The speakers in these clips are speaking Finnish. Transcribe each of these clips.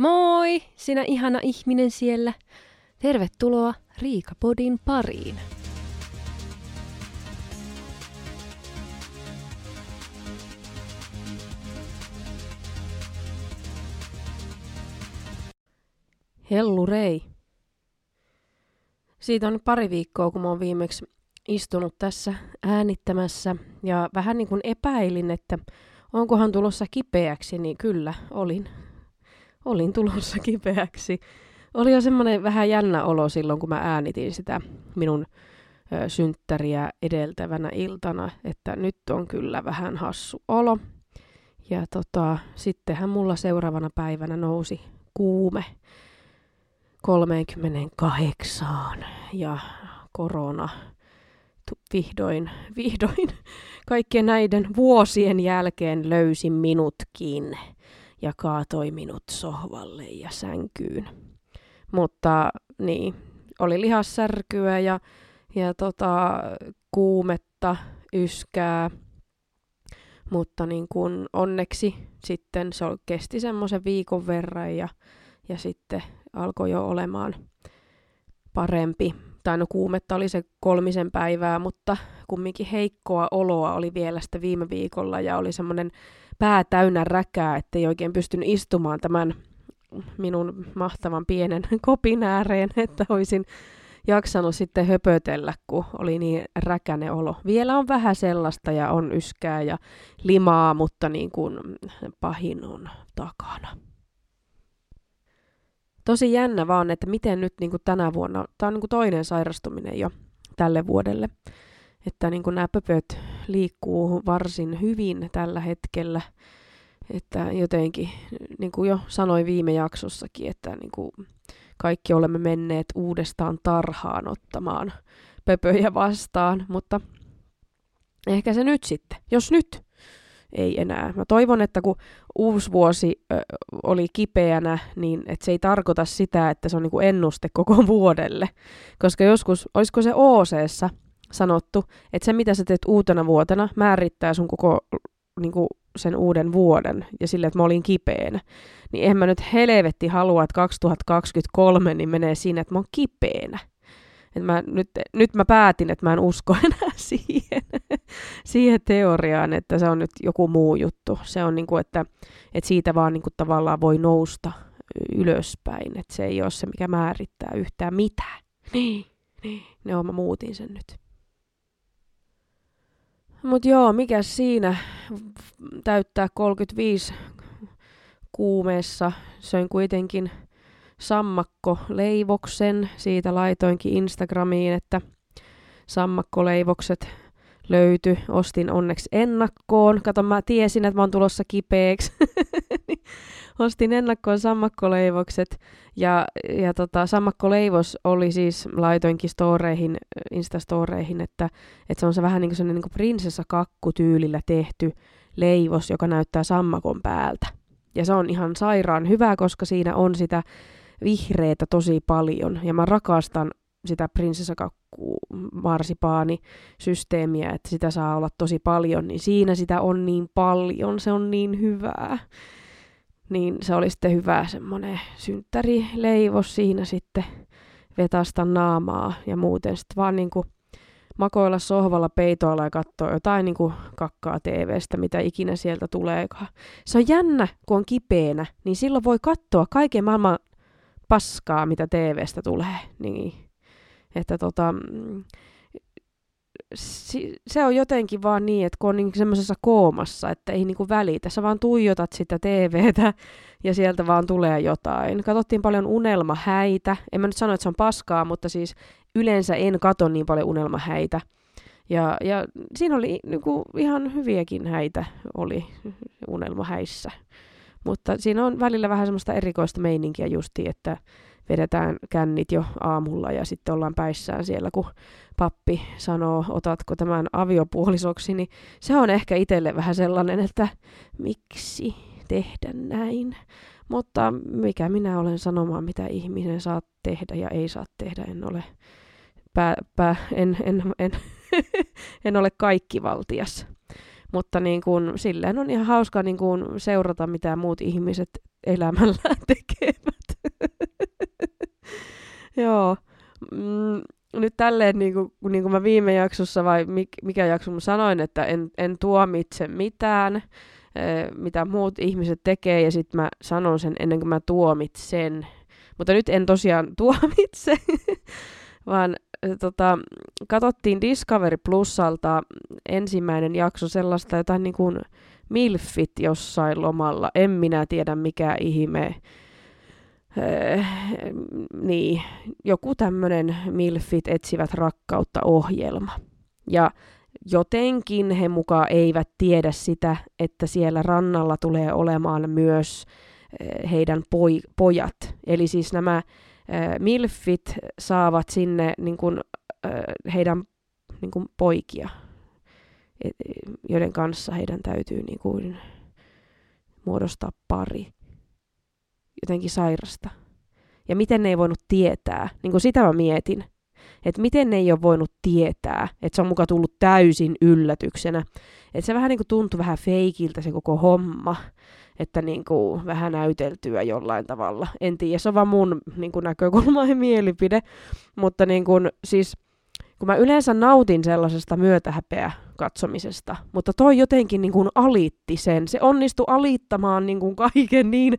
Moi, sinä ihana ihminen siellä. Tervetuloa Riikapodin pariin. Hellu Rei. Siitä on pari viikkoa, kun mä oon viimeksi istunut tässä äänittämässä ja vähän niin kuin epäilin, että onkohan tulossa kipeäksi, niin kyllä, olin. Olin tulossa kipeäksi. Oli jo semmoinen vähän jännä olo silloin, kun mä äänitin sitä minun ö, synttäriä edeltävänä iltana, että nyt on kyllä vähän hassu olo. Ja tota, sittenhän mulla seuraavana päivänä nousi kuume 38 ja korona vihdoin, vihdoin kaikkien näiden vuosien jälkeen löysi minutkin ja kaatoi minut sohvalle ja sänkyyn. Mutta niin, oli lihassärkyä ja, ja tota, kuumetta, yskää, mutta niin kun onneksi sitten se kesti semmoisen viikon verran ja, ja sitten alkoi jo olemaan parempi. Tai no kuumetta oli se kolmisen päivää, mutta kumminkin heikkoa oloa oli vielä sitä viime viikolla ja oli semmoinen pää täynnä räkää, ettei oikein pystynyt istumaan tämän minun mahtavan pienen kopin ääreen, että olisin jaksanut sitten höpötellä, kun oli niin räkäne olo. Vielä on vähän sellaista ja on yskää ja limaa, mutta niin kuin pahin on takana. Tosi jännä vaan, että miten nyt niin kuin tänä vuonna, tämä on niin kuin toinen sairastuminen jo tälle vuodelle, että niin kuin nämä pöpöt liikkuu varsin hyvin tällä hetkellä, että jotenkin, niin kuin jo sanoin viime jaksossakin, että niin kuin kaikki olemme menneet uudestaan tarhaan ottamaan pöpöjä vastaan, mutta ehkä se nyt sitten, jos nyt ei enää. Mä toivon, että kun uusi vuosi ö, oli kipeänä, niin että se ei tarkoita sitä, että se on niinku ennuste koko vuodelle. Koska joskus, olisiko se oc sanottu, että se mitä sä teet uutena vuotena määrittää sun koko niinku, sen uuden vuoden ja sille, että mä olin kipeänä. Niin en mä nyt helvetti halua, että 2023 niin menee siinä, että mä oon kipeänä. Et mä, nyt, nyt mä päätin, että mä en usko enää siihen, siihen teoriaan, että se on nyt joku muu juttu. Se on niin kuin, että, että siitä vaan niin kuin tavallaan voi nousta ylöspäin, että se ei ole se, mikä määrittää yhtään mitään. Niin, niin. No, mä muutin sen nyt. Mutta joo, mikä siinä täyttää 35 kuumeessa. Söin kuitenkin sammakkoleivoksen. Siitä laitoinkin Instagramiin, että sammakkoleivokset löytyi. Ostin onneksi ennakkoon. Kato, mä tiesin, että mä oon tulossa kipeäksi. Ostin ennakkoon sammakkoleivokset. Ja, ja tota, sammakkoleivos oli siis, laitoinkin storeihin, instastoreihin, että, että se on se vähän niin kuin, niin kuin prinsessakakku tyylillä tehty leivos, joka näyttää sammakon päältä. Ja se on ihan sairaan hyvä, koska siinä on sitä vihreitä tosi paljon. Ja mä rakastan sitä prinsessakakku marsipaani systeemiä, että sitä saa olla tosi paljon, niin siinä sitä on niin paljon, se on niin hyvää. Niin se oli sitten hyvä semmoinen synttärileivos siinä sitten vetasta naamaa ja muuten sitten vaan niinku makoilla sohvalla peitoalla ja katsoa jotain niinku kakkaa TVstä, mitä ikinä sieltä tuleekaan. Se on jännä, kun on kipeänä, niin silloin voi katsoa kaiken maailman paskaa, mitä TVstä tulee. Niin, että tota, se on jotenkin vaan niin, että kun on niin semmoisessa koomassa, että ei niinku välitä. Sä vaan tuijotat sitä TVtä ja sieltä vaan tulee jotain. Katsottiin paljon unelmahäitä. En mä nyt sano, että se on paskaa, mutta siis yleensä en kato niin paljon unelmahäitä. Ja, ja siinä oli niinku ihan hyviäkin häitä oli unelmahäissä. Mutta siinä on välillä vähän semmoista erikoista meininkiä justi, että vedetään kännit jo aamulla ja sitten ollaan päissään siellä, kun pappi sanoo, otatko tämän aviopuolisoksi, niin se on ehkä itselle vähän sellainen, että miksi tehdä näin. Mutta mikä minä olen sanomaan, mitä ihminen saa tehdä ja ei saa tehdä, en ole, pää, pää, en, en, en, en ole kaikkivaltias. Mutta niin kuin, silleen on ihan hauska niin kuin, seurata, mitä muut ihmiset elämällään tekevät. Joo. Mm, nyt tälleen, niin kuin, niin kuin mä viime jaksossa, vai mikä jakso mä sanoin, että en, en tuomitse mitään, mitä muut ihmiset tekee, ja sitten mä sanon sen ennen kuin mä tuomitsen. Mutta nyt en tosiaan tuomitse, vaan tota, katsottiin Discovery Plusalta ensimmäinen jakso sellaista jotain niin kuin Milfit jossain lomalla. En minä tiedä mikä ihme. Öö, niin, joku tämmöinen Milfit etsivät rakkautta ohjelma. Ja jotenkin he mukaan eivät tiedä sitä, että siellä rannalla tulee olemaan myös heidän poi- pojat. Eli siis nämä milfit saavat sinne niin kuin, heidän niin kuin poikia, joiden kanssa heidän täytyy niin kuin, muodostaa pari. Jotenkin sairasta. Ja miten ne ei voinut tietää, niin kuin sitä mä mietin, että miten ne ei ole voinut tietää, että se on muka tullut täysin yllätyksenä. Että se vähän niin kuin tuntui vähän feikiltä se koko homma että niin kuin vähän näyteltyä jollain tavalla. En tiedä, se on vaan mun niin kuin näkökulma ja mielipide, mutta niin kuin, siis kun mä yleensä nautin sellaisesta myötähäpeä katsomisesta, mutta toi jotenkin niin kuin alitti sen. Se onnistui alittamaan niin kuin kaiken niin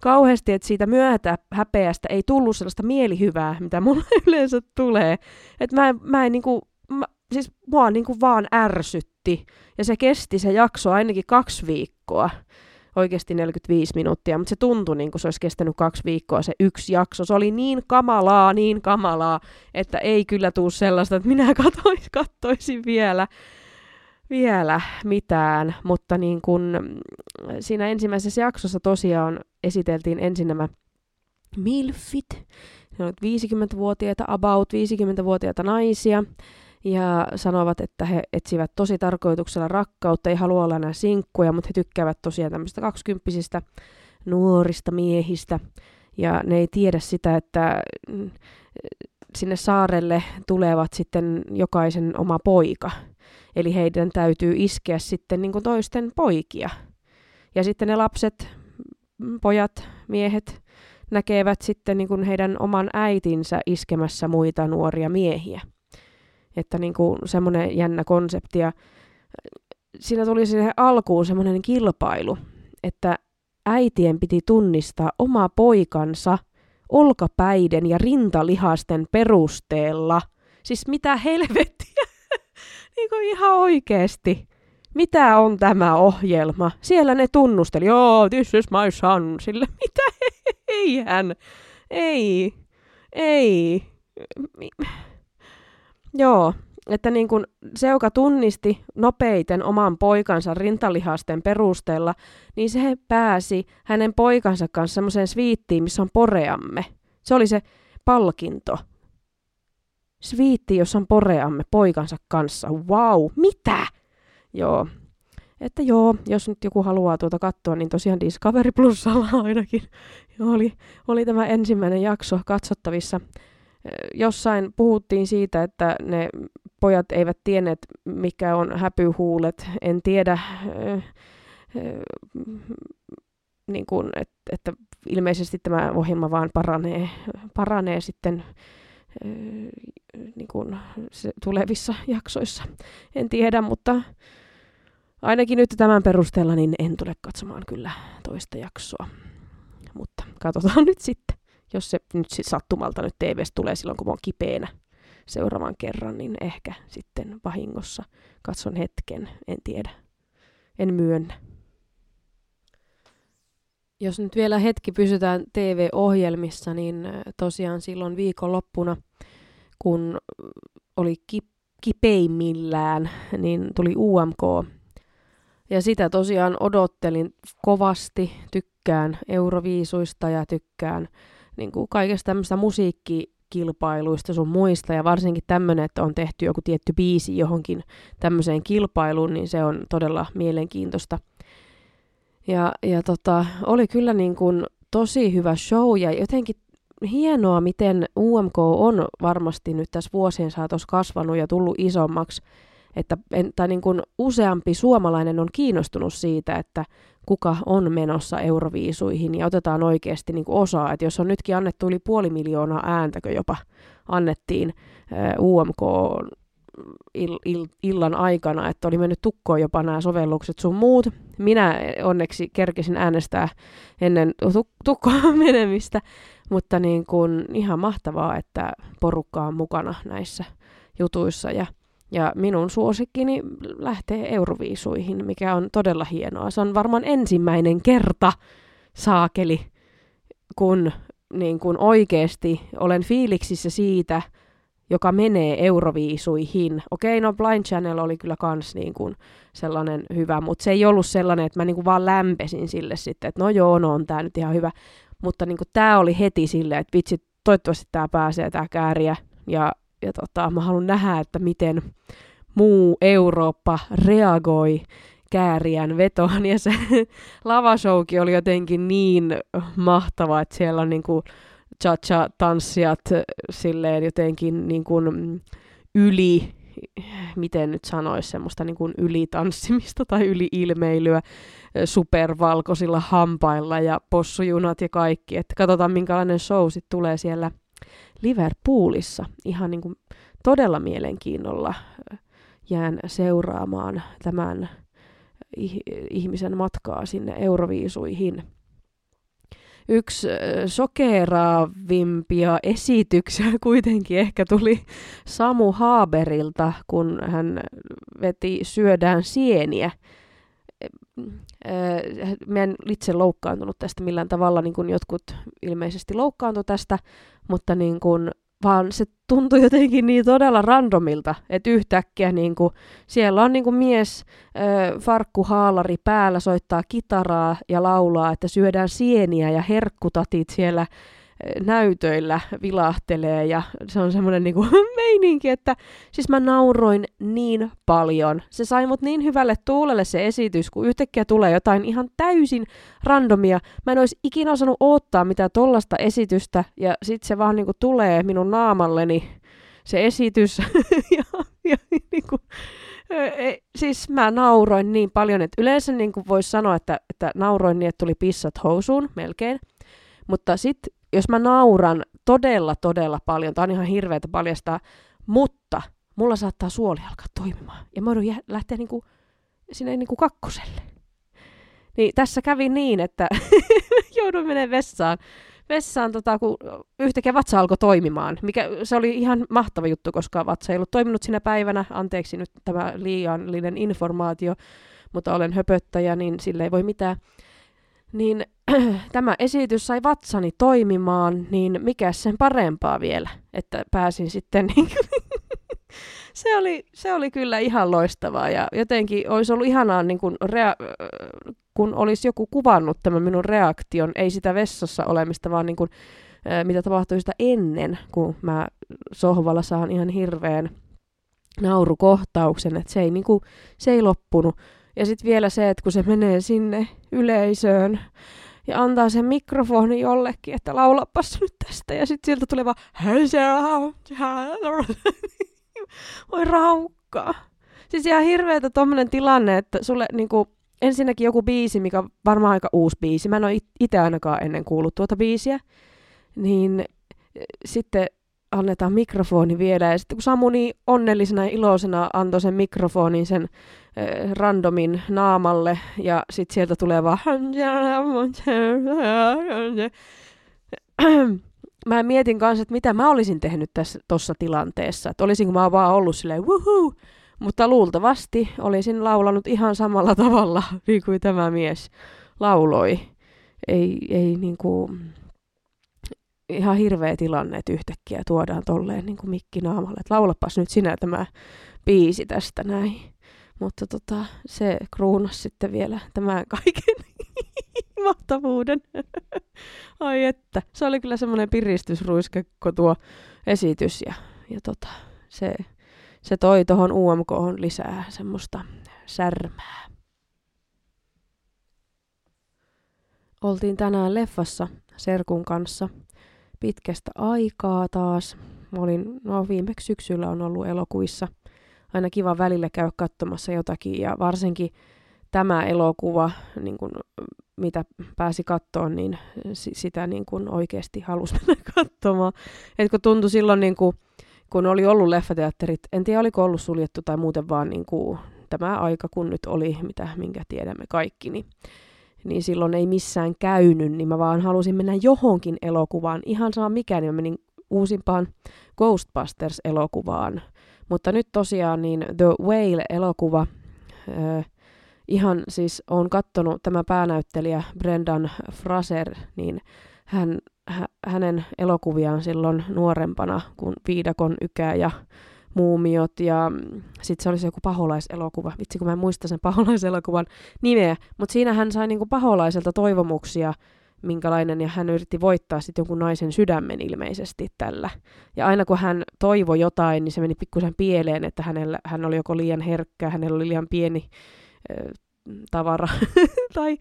kauheasti, että siitä myötähäpeästä ei tullut sellaista mielihyvää, mitä mulle yleensä tulee. Että mä, mä en niin kuin, mä, siis mua niin kuin vaan ärsytti. Ja se kesti se jakso ainakin kaksi viikkoa oikeasti 45 minuuttia, mutta se tuntui niin kuin se olisi kestänyt kaksi viikkoa se yksi jakso. Se oli niin kamalaa, niin kamalaa, että ei kyllä tuu sellaista, että minä katsoisin vielä, vielä mitään, mutta niin kuin siinä ensimmäisessä jaksossa tosiaan esiteltiin ensin nämä milfit, ne olivat 50-vuotiaita, about 50-vuotiaita naisia, ja sanovat, että he etsivät tosi tarkoituksella rakkautta, ei halua olla enää sinkkuja, mutta he tykkäävät tosiaan tämmöistä kaksikymppisistä nuorista miehistä. Ja ne ei tiedä sitä, että mm, sinne saarelle tulevat sitten jokaisen oma poika. Eli heidän täytyy iskeä sitten niin kuin toisten poikia. Ja sitten ne lapset, pojat, miehet näkevät sitten niin kuin heidän oman äitinsä iskemässä muita nuoria miehiä. Että niin kuin semmoinen jännä konsepti. Ja siinä tuli siihen alkuun semmoinen kilpailu, että äitien piti tunnistaa oma poikansa olkapäiden ja rintalihasten perusteella. Siis mitä helvettiä? Niin kuin ihan oikeesti. Mitä on tämä ohjelma? Siellä ne tunnusteli, joo, this is my son. Sille, mitä? Eihän. Ei. Ei. Joo, että niin kun se, joka tunnisti nopeiten oman poikansa rintalihasten perusteella, niin se pääsi hänen poikansa kanssa semmoiseen sviittiin, missä on poreamme. Se oli se palkinto. Sviitti, jossa on poreamme poikansa kanssa. Wow, mitä? Joo. Että joo, jos nyt joku haluaa tuota katsoa, niin tosiaan Discovery Plusalla ainakin oli, oli tämä ensimmäinen jakso katsottavissa jossain puhuttiin siitä, että ne pojat eivät tienneet, mikä on häpyhuulet. En tiedä, niin kuin, että, että ilmeisesti tämä ohjelma vaan paranee, paranee sitten niin kuin se, tulevissa jaksoissa. En tiedä, mutta ainakin nyt tämän perusteella niin en tule katsomaan kyllä toista jaksoa. Mutta katsotaan nyt sitten jos se nyt sattumalta nyt tv tulee silloin, kun mä oon kipeänä seuraavan kerran, niin ehkä sitten vahingossa katson hetken, en tiedä. En myönnä. Jos nyt vielä hetki pysytään TV-ohjelmissa, niin tosiaan silloin viikonloppuna, kun oli ki- kipeimmillään, niin tuli UMK. Ja sitä tosiaan odottelin kovasti, tykkään Euroviisuista ja tykkään niin kuin kaikesta tämmöistä musiikkikilpailuista sun muista, ja varsinkin tämmöinen, että on tehty joku tietty biisi johonkin tämmöiseen kilpailuun, niin se on todella mielenkiintoista. Ja, ja tota, oli kyllä niin kuin tosi hyvä show, ja jotenkin hienoa, miten UMK on varmasti nyt tässä vuosien saatossa kasvanut ja tullut isommaksi. että tai niin kuin useampi suomalainen on kiinnostunut siitä, että kuka on menossa euroviisuihin ja otetaan oikeasti niin kuin osaa. Että jos on nytkin annettu yli puoli miljoonaa ääntäkö jopa annettiin UMK ill, ill, illan aikana, että oli mennyt tukkoon jopa nämä sovellukset sun muut. Minä onneksi kerkesin äänestää ennen tukkoon menemistä, mutta niin kuin ihan mahtavaa, että porukka on mukana näissä jutuissa ja ja minun suosikkini lähtee Euroviisuihin, mikä on todella hienoa. Se on varmaan ensimmäinen kerta, saakeli, kun niin kun oikeasti olen fiiliksissä siitä, joka menee Euroviisuihin. Okei, no Blind Channel oli kyllä kans niin kuin sellainen hyvä, mutta se ei ollut sellainen, että mä niin kuin vaan lämpesin sille sitten, että no joo, no on tää nyt ihan hyvä. Mutta niin kuin tää oli heti silleen, että vitsi, toivottavasti tää pääsee tää kääriä. Ja, ja tota, mä haluan nähdä, että miten muu Eurooppa reagoi kääriän vetoon. Ja se lavashowkin oli jotenkin niin mahtava, että siellä on niin kuin cha-cha-tanssijat silleen jotenkin niin kuin yli, miten nyt sanoisi, semmoista niin kuin ylitanssimista tai yliilmeilyä supervalkoisilla hampailla ja possujunat ja kaikki. Että katsotaan, minkälainen show sitten tulee siellä Liverpoolissa. Ihan niin kuin todella mielenkiinnolla jään seuraamaan tämän ihmisen matkaa sinne Euroviisuihin yksi sokeraavimpia esityksiä kuitenkin ehkä tuli Samu Haaberilta, kun hän veti Syödään sieniä. Mä en itse loukkaantunut tästä millään tavalla, niin kuin jotkut ilmeisesti loukkaantui tästä, mutta niin kuin vaan se tuntui jotenkin niin todella randomilta, että yhtäkkiä niin kuin, siellä on niin kuin mies ö, farkkuhaalari päällä, soittaa kitaraa ja laulaa, että syödään sieniä ja herkkutatit siellä näytöillä vilahtelee ja se on semmoinen niinku meininki, että siis mä nauroin niin paljon. Se sai mut niin hyvälle tuulelle se esitys, kun yhtäkkiä tulee jotain ihan täysin randomia. Mä en olisi ikinä osannut odottaa mitään tollasta esitystä ja sit se vaan niinku tulee minun naamalleni se esitys ja, ja niinku, e, siis mä nauroin niin paljon, että yleensä niin voisi sanoa, että, että nauroin niin, että tuli pissat housuun melkein. Mutta sitten jos mä nauran todella, todella paljon, tää on ihan hirveätä paljastaa, mutta mulla saattaa suoli alkaa toimimaan. Ja mä joudun jä- lähteä niinku, sinne niinku kakkoselle. Niin tässä kävi niin, että joudun menemään vessaan. Vessaan, tota, kun yhtäkkiä vatsa alkoi toimimaan. Mikä, se oli ihan mahtava juttu, koska vatsa ei ollut toiminut sinä päivänä. Anteeksi nyt tämä liiallinen informaatio, mutta olen höpöttäjä, niin sille ei voi mitään niin tämä esitys sai vatsani toimimaan, niin mikä sen parempaa vielä, että pääsin sitten niin se, oli, se oli kyllä ihan loistavaa ja jotenkin olisi ollut ihanaa, niin kun, rea- kun olisi joku kuvannut tämän minun reaktion, ei sitä vessassa olemista, vaan niin kun, mitä tapahtui sitä ennen, kun mä sohvalla saan ihan hirveän naurukohtauksen, että se ei, niin kuin, se ei loppunut. Ja sitten vielä se, että kun se menee sinne yleisöön ja antaa sen mikrofoni jollekin, että laulapas nyt tästä. Ja sitten sieltä tulee vaan voi raukkaa. Siis ihan hirveetä tommonen tilanne, että sulle niinku, ensinnäkin joku biisi, mikä on varmaan aika uusi biisi. Mä en ole itse ainakaan ennen kuullut tuota biisiä. Niin sitten annetaan mikrofoni vielä. Ja sitten kun Samu niin onnellisena ja iloisena antoi sen mikrofonin sen randomin naamalle, ja sitten sieltä tulee vaan... Mä mietin kanssa, että mitä mä olisin tehnyt tässä tuossa tilanteessa. Että olisinko mä vaan ollut silleen wuhuu, mutta luultavasti olisin laulanut ihan samalla tavalla niin kuin tämä mies lauloi. Ei, ei niin kuin, ihan hirveä tilanne, että yhtäkkiä tuodaan tolleen niin kuin mikki naamalle, että laulapas nyt sinä tämä biisi tästä näin. Mutta tota, se kruunas sitten vielä tämän kaiken mahtavuuden. Ai että, se oli kyllä semmoinen piristysruiskekko tuo esitys ja, ja tota, se, se toi tuohon UMK lisää semmoista särmää. Oltiin tänään leffassa Serkun kanssa pitkästä aikaa taas. Mä olin, no viimeksi syksyllä on ollut elokuissa aina kiva välillä käydä katsomassa jotakin ja varsinkin tämä elokuva, niin kun, mitä pääsi kattoon, niin sitä niin kun oikeasti halusi mennä katsomaan. Et kun tuntui silloin, niin kun, kun oli ollut leffateatterit, en tiedä oliko ollut suljettu tai muuten vaan niin kun, tämä aika, kun nyt oli, mitä, minkä tiedämme kaikki, niin, niin silloin ei missään käynyt, niin mä vaan halusin mennä johonkin elokuvaan, ihan sama mikä, niin mä menin uusimpaan Ghostbusters-elokuvaan. Mutta nyt tosiaan niin The Whale-elokuva, äh, ihan siis on kattonut tämä päänäyttelijä Brendan Fraser, niin hän, hä, hänen elokuviaan silloin nuorempana, kun Viidakon ykää ja muumiot ja sitten se olisi joku paholaiselokuva. Vitsi, kun mä en muista sen paholaiselokuvan nimeä. Mutta siinä hän sai niinku paholaiselta toivomuksia, minkälainen, ja hän yritti voittaa sitten jonkun naisen sydämen ilmeisesti tällä. Ja aina kun hän toivoi jotain, niin se meni pikkusen pieleen, että hänellä, hän oli joko liian herkkä, hänellä oli liian pieni tavara tai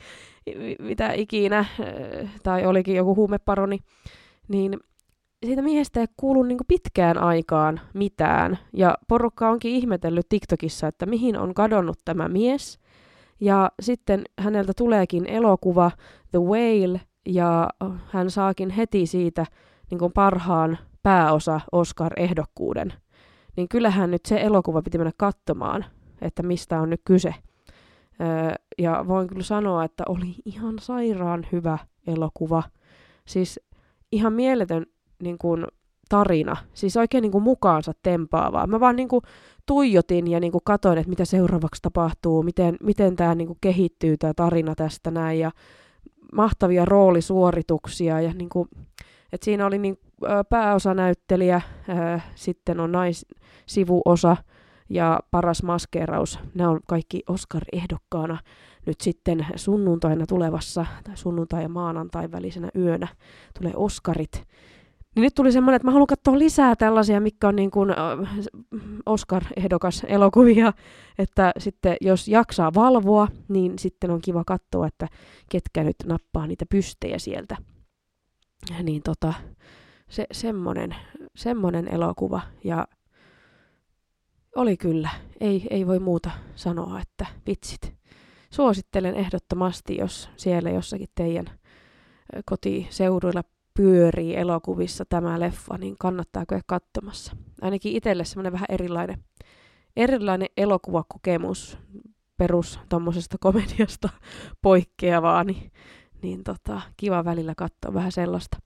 mitä ikinä, tai olikin joku huumeparoni, niin siitä miehestä ei kuulu niin pitkään aikaan mitään. Ja porukka onkin ihmetellyt TikTokissa, että mihin on kadonnut tämä mies. Ja sitten häneltä tuleekin elokuva The Whale, ja hän saakin heti siitä niin parhaan pääosa Oscar-ehdokkuuden. Niin kyllähän nyt se elokuva piti mennä katsomaan, että mistä on nyt kyse. Öö, ja voin kyllä sanoa, että oli ihan sairaan hyvä elokuva. Siis ihan mieletön niin kuin, tarina, siis oikein niin kuin, mukaansa tempaavaa. Mä vaan niin kuin, tuijotin ja niin kuin, katoin, että mitä seuraavaksi tapahtuu, miten, miten tämä niin kuin, kehittyy tämä tarina tästä näin. Ja mahtavia roolisuorituksia ja niin kuin, että siinä oli niin, pääosanäyttelijä, ää, sitten on naissivuosa ja paras maskeeraus. Nämä on kaikki Oscar-ehdokkaana nyt sitten sunnuntaina tulevassa, tai sunnuntai ja maanantai välisenä yönä tulee Oscarit. Niin nyt tuli semmoinen, että mä haluan katsoa lisää tällaisia, mikä on niin kuin Oscar-ehdokas elokuvia, että sitten jos jaksaa valvoa, niin sitten on kiva katsoa, että ketkä nyt nappaa niitä pystejä sieltä. Niin tota, se, semmonen, semmonen elokuva ja oli kyllä, ei, ei voi muuta sanoa, että vitsit. Suosittelen ehdottomasti, jos siellä jossakin teidän kotiseuduilla pyörii elokuvissa tämä leffa, niin kannattaa käydä katsomassa. Ainakin itselle semmoinen vähän erilainen, erilainen elokuvakokemus perus tuommoisesta komediasta poikkeavaa, niin, niin tota, kiva välillä katsoa vähän sellaista.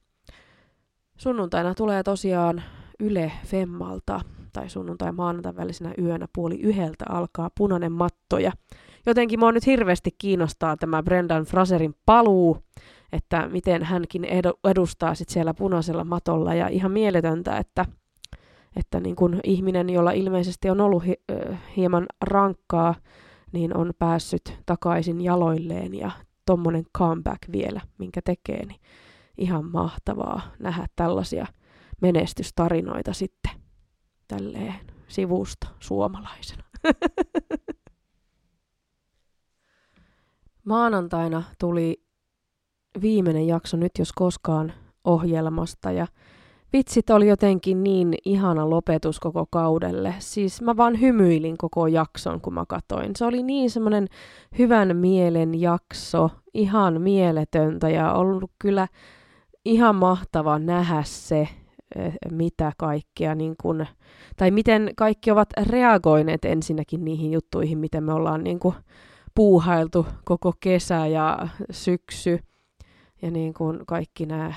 Sunnuntaina tulee tosiaan Yle Femmalta, tai sunnuntai maanantai välisenä yönä puoli yhdeltä alkaa punainen matto, ja jotenkin mua nyt hirveästi kiinnostaa tämä Brendan Fraserin paluu, että miten hänkin edustaa sit siellä punaisella matolla ja ihan mieletöntä, että, että niin kun ihminen, jolla ilmeisesti on ollut hi- hieman rankkaa, niin on päässyt takaisin jaloilleen ja tommonen comeback vielä, minkä tekee, niin ihan mahtavaa nähdä tällaisia menestystarinoita sitten tälleen sivusta suomalaisena. Maanantaina tuli viimeinen jakso nyt jos koskaan ohjelmasta ja vitsit oli jotenkin niin ihana lopetus koko kaudelle. Siis mä vaan hymyilin koko jakson, kun mä katoin. Se oli niin semmoinen hyvän mielen jakso, ihan mieletöntä ja ollut kyllä ihan mahtava nähdä se, eh, mitä kaikkea, niin kun, tai miten kaikki ovat reagoineet ensinnäkin niihin juttuihin, miten me ollaan niin kuin puuhailtu koko kesä ja syksy ja niin kuin kaikki nämä,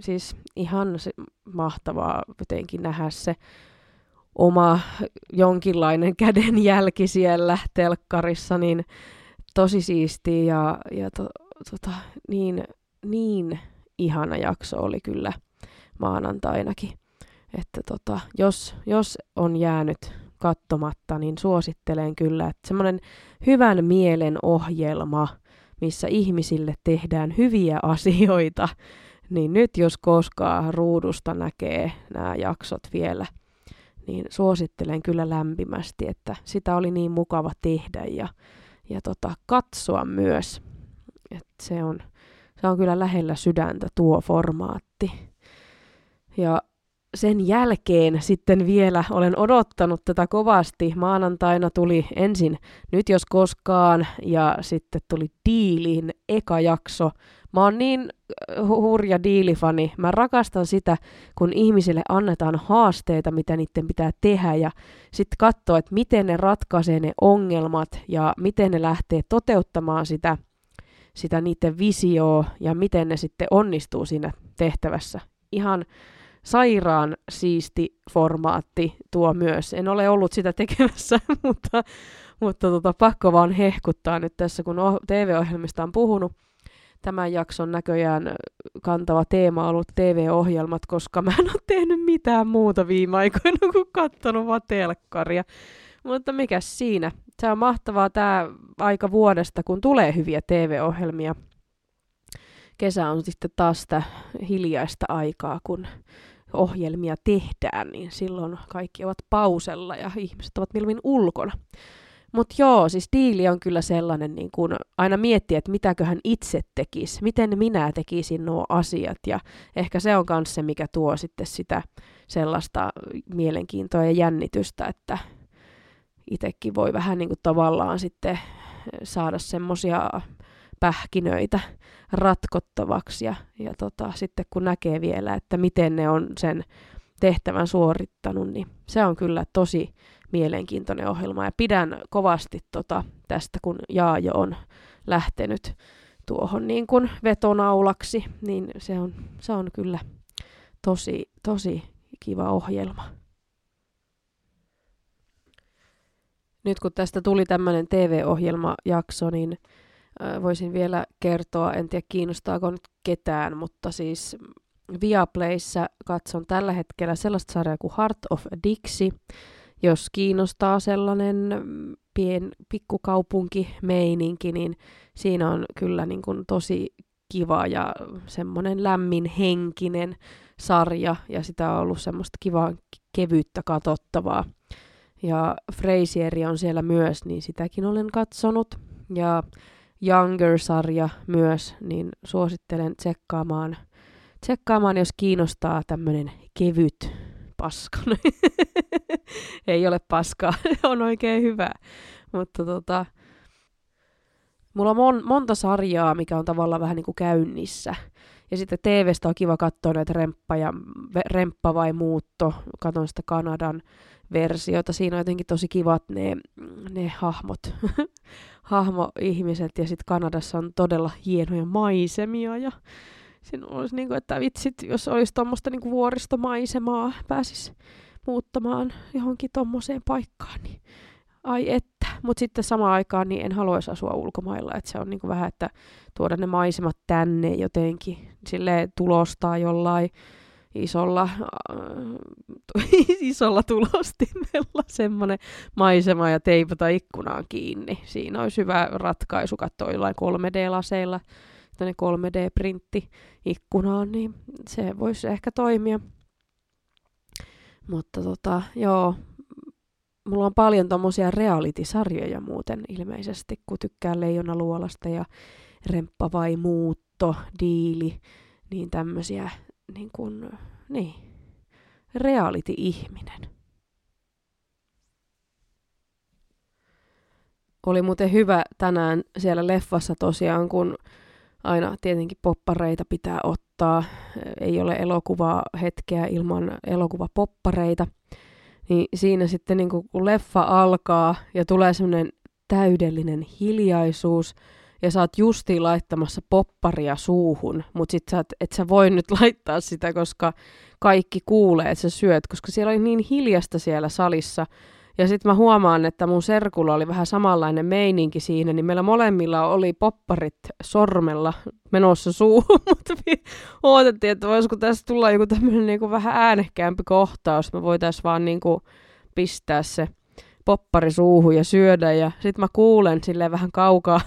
siis ihan se, mahtavaa jotenkin nähdä se oma jonkinlainen kädenjälki siellä telkkarissa, niin tosi siistiä ja, ja to, tota, niin, niin ihana jakso oli kyllä maanantainakin. Että tota, jos, jos on jäänyt katsomatta, niin suosittelen kyllä, että semmoinen hyvän mielen ohjelma, missä ihmisille tehdään hyviä asioita, niin nyt jos koskaan ruudusta näkee nämä jaksot vielä, niin suosittelen kyllä lämpimästi, että sitä oli niin mukava tehdä ja, ja tota, katsoa myös. Et se, on, se on kyllä lähellä sydäntä tuo formaatti. Ja sen jälkeen sitten vielä olen odottanut tätä kovasti. Maanantaina tuli ensin Nyt jos koskaan ja sitten tuli Diilin eka jakso. Mä oon niin äh, hurja diilifani. Mä rakastan sitä, kun ihmisille annetaan haasteita, mitä niiden pitää tehdä ja sitten katsoa, että miten ne ratkaisee ne ongelmat ja miten ne lähtee toteuttamaan sitä, sitä niiden visioa ja miten ne sitten onnistuu siinä tehtävässä. Ihan sairaan siisti formaatti tuo myös. En ole ollut sitä tekemässä, mutta, mutta tota, pakko vaan hehkuttaa nyt tässä, kun TV-ohjelmista on puhunut. Tämän jakson näköjään kantava teema on ollut TV-ohjelmat, koska mä en ole tehnyt mitään muuta viime aikoina kuin katsonut vaan telkkaria. Mutta mikä siinä? Se on mahtavaa tämä aika vuodesta, kun tulee hyviä TV-ohjelmia. Kesä on sitten taas sitä hiljaista aikaa, kun ohjelmia tehdään, niin silloin kaikki ovat pausella ja ihmiset ovat mieluummin ulkona. Mutta joo, siis diili on kyllä sellainen, niin kun aina miettiä, että mitäköhän itse tekisi, miten minä tekisin nuo asiat. Ja ehkä se on myös se, mikä tuo sitten sitä sellaista mielenkiintoa ja jännitystä, että itsekin voi vähän niin tavallaan sitten saada semmoisia pähkinöitä ratkottavaksi ja, ja tota, sitten kun näkee vielä, että miten ne on sen tehtävän suorittanut, niin se on kyllä tosi mielenkiintoinen ohjelma ja pidän kovasti tota, tästä, kun Jaajo on lähtenyt tuohon niin kuin vetonaulaksi, niin se on, se on kyllä tosi, tosi kiva ohjelma. Nyt kun tästä tuli tämmöinen TV-ohjelmajakso, niin voisin vielä kertoa, en tiedä kiinnostaako nyt ketään, mutta siis Viaplayssä katson tällä hetkellä sellaista sarjaa kuin Heart of Dixie. Jos kiinnostaa sellainen pien pikkukaupunki-meininki, niin siinä on kyllä niin kuin tosi kiva ja semmoinen lämmin henkinen sarja ja sitä on ollut semmoista kivaa kevyyttä katsottavaa. Ja Frasieri on siellä myös, niin sitäkin olen katsonut. Ja Younger-sarja myös, niin suosittelen tsekkaamaan, tsekkaamaan jos kiinnostaa tämmöinen kevyt paska. Ei ole paskaa, on oikein hyvä. Mutta tota, mulla on mon, monta sarjaa, mikä on tavallaan vähän niin kuin käynnissä. Ja sitten TVstä on kiva katsoa näitä remppa, ja, remppa vai muutto. Katon sitä Kanadan versiota. Siinä on jotenkin tosi kivat ne, ne hahmot, hahmoihmiset ja sitten Kanadassa on todella hienoja maisemia ja siinä olisi niin kuin, että vitsit, jos olisi tuommoista niin vuoristomaisemaa, pääsis muuttamaan johonkin tuommoiseen paikkaan, niin ai että. Mutta sitten samaan aikaan niin en haluaisi asua ulkomailla, että se on niin kuin vähän, että tuoda ne maisemat tänne jotenkin, sille tulostaa jollain isolla, äh, isolla tulostimella semmoinen maisema ja teipata ikkunaan kiinni. Siinä olisi hyvä ratkaisu katsoa jollain 3D-laseilla, tänne 3D-printti ikkunaan, niin se voisi ehkä toimia. Mutta tota, joo, mulla on paljon tommosia reality-sarjoja muuten ilmeisesti, kun tykkää Leijona Luolasta ja Remppa vai muutto, diili, niin tämmöisiä niin kuin, niin, reality-ihminen. Oli muuten hyvä tänään siellä leffassa tosiaan, kun aina tietenkin poppareita pitää ottaa. Ei ole elokuvaa hetkeä ilman elokuvapoppareita. Niin siinä sitten niin kun leffa alkaa ja tulee semmoinen täydellinen hiljaisuus – ja sä oot justiin laittamassa popparia suuhun, mutta sit sä et, et sä voi nyt laittaa sitä, koska kaikki kuulee, että sä syöt, koska siellä oli niin hiljasta siellä salissa. Ja sitten mä huomaan, että mun serkulla oli vähän samanlainen meininki siinä, niin meillä molemmilla oli popparit sormella menossa suuhun, mutta odotettiin, että voisiko tästä tulla joku tämmöinen niinku vähän äänekkäämpi kohtaus, me voitaisiin vaan niinku pistää se poppari suuhun ja syödä, ja sitten mä kuulen silleen vähän kaukaa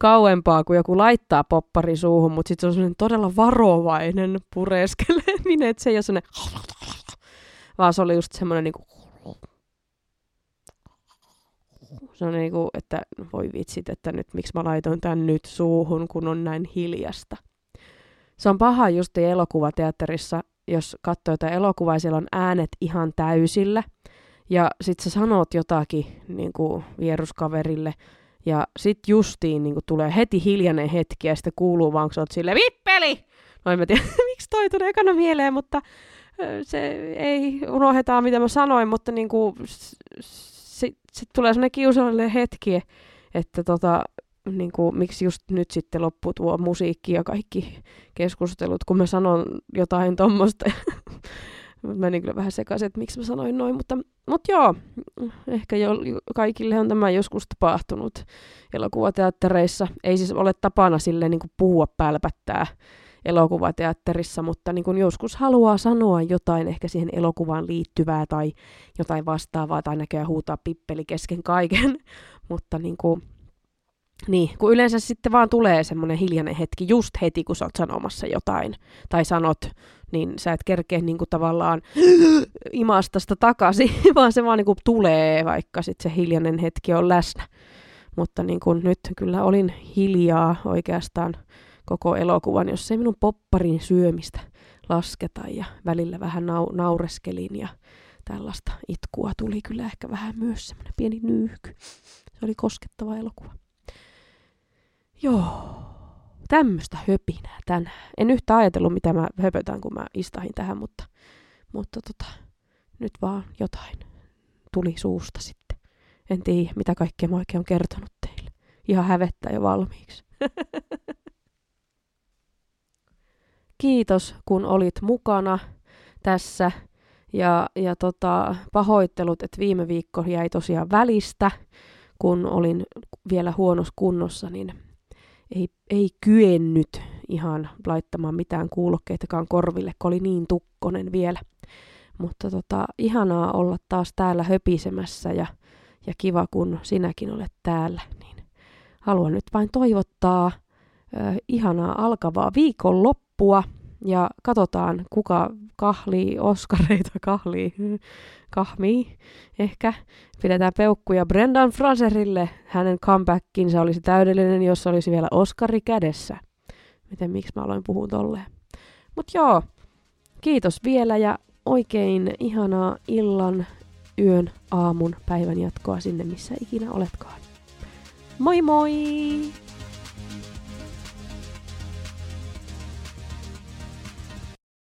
kauempaa, kun joku laittaa poppari suuhun, mutta sitten se on todella varovainen pureskeleminen, että se ei ole sellainen, vaan se oli just semmoinen niinku, se on niinku, että voi vitsit, että nyt miksi mä laitoin tän nyt suuhun, kun on näin hiljasta. Se on paha just elokuvateatterissa, jos katsoo jotain elokuvaa siellä on äänet ihan täysillä, ja sit sä sanot jotakin niin kuin vieruskaverille, ja sit justiin niin tulee heti hiljainen hetki, ja sitten kuuluu vaan, kun sä oot silleen, vippeli! No en mä tiedä, miksi toi tulee ekana mieleen, mutta se ei unohdetaan, mitä mä sanoin, mutta niin kuin, sitten sit tulee sellainen kiusallinen hetki, että tota, niin kuin, miksi just nyt sitten loppuu tuo musiikki ja kaikki keskustelut, kun mä sanon jotain tuommoista. mä niin kyllä vähän sekaisin, että miksi mä sanoin noin, mutta, mutta joo, ehkä jo, kaikille on tämä joskus tapahtunut elokuvateattereissa. Ei siis ole tapana sille niin kuin puhua pälpättää elokuvateatterissa, mutta niin kuin joskus haluaa sanoa jotain ehkä siihen elokuvaan liittyvää tai jotain vastaavaa tai näköjään huutaa pippeli kesken kaiken, mutta niin kuin, niin, kun yleensä sitten vaan tulee semmoinen hiljainen hetki just heti, kun sä oot sanomassa jotain, tai sanot, niin sä et kerkeä niin kuin tavallaan imastasta takaisin, vaan se vaan niin kuin tulee, vaikka sitten se hiljainen hetki on läsnä. Mutta niin kuin nyt kyllä olin hiljaa oikeastaan koko elokuvan, jos ei minun popparin syömistä lasketa ja välillä vähän nau- naureskelin ja tällaista itkua tuli kyllä ehkä vähän myös semmoinen pieni nyyhky. Se oli koskettava elokuva. Joo, tämmöistä höpinää tänään. En yhtä ajatellut, mitä mä höpötän, kun mä istahin tähän, mutta, mutta tota, nyt vaan jotain tuli suusta sitten. En tiedä, mitä kaikkea mä oikein on kertonut teille. Ihan hävettää jo valmiiksi. Kiitos, kun olit mukana tässä. Ja, ja tota, pahoittelut, että viime viikko jäi tosiaan välistä, kun olin vielä huonossa kunnossa, niin ei, ei kyennyt ihan laittamaan mitään kuulokkeitakaan korville, kun oli niin tukkonen vielä. Mutta tota, ihanaa olla taas täällä höpisemässä ja, ja kiva, kun sinäkin olet täällä. Niin haluan nyt vain toivottaa äh, ihanaa alkavaa viikonloppua ja katsotaan, kuka kahlii Oskareita, kahlii, kahmii ehkä. Pidetään peukkuja Brendan Fraserille. Hänen comebackinsa olisi täydellinen, jos olisi vielä Oskari kädessä. Miten, miksi mä aloin puhua tolleen. Mut joo, kiitos vielä ja oikein ihanaa illan, yön, aamun, päivän jatkoa sinne, missä ikinä oletkaan. Moi moi!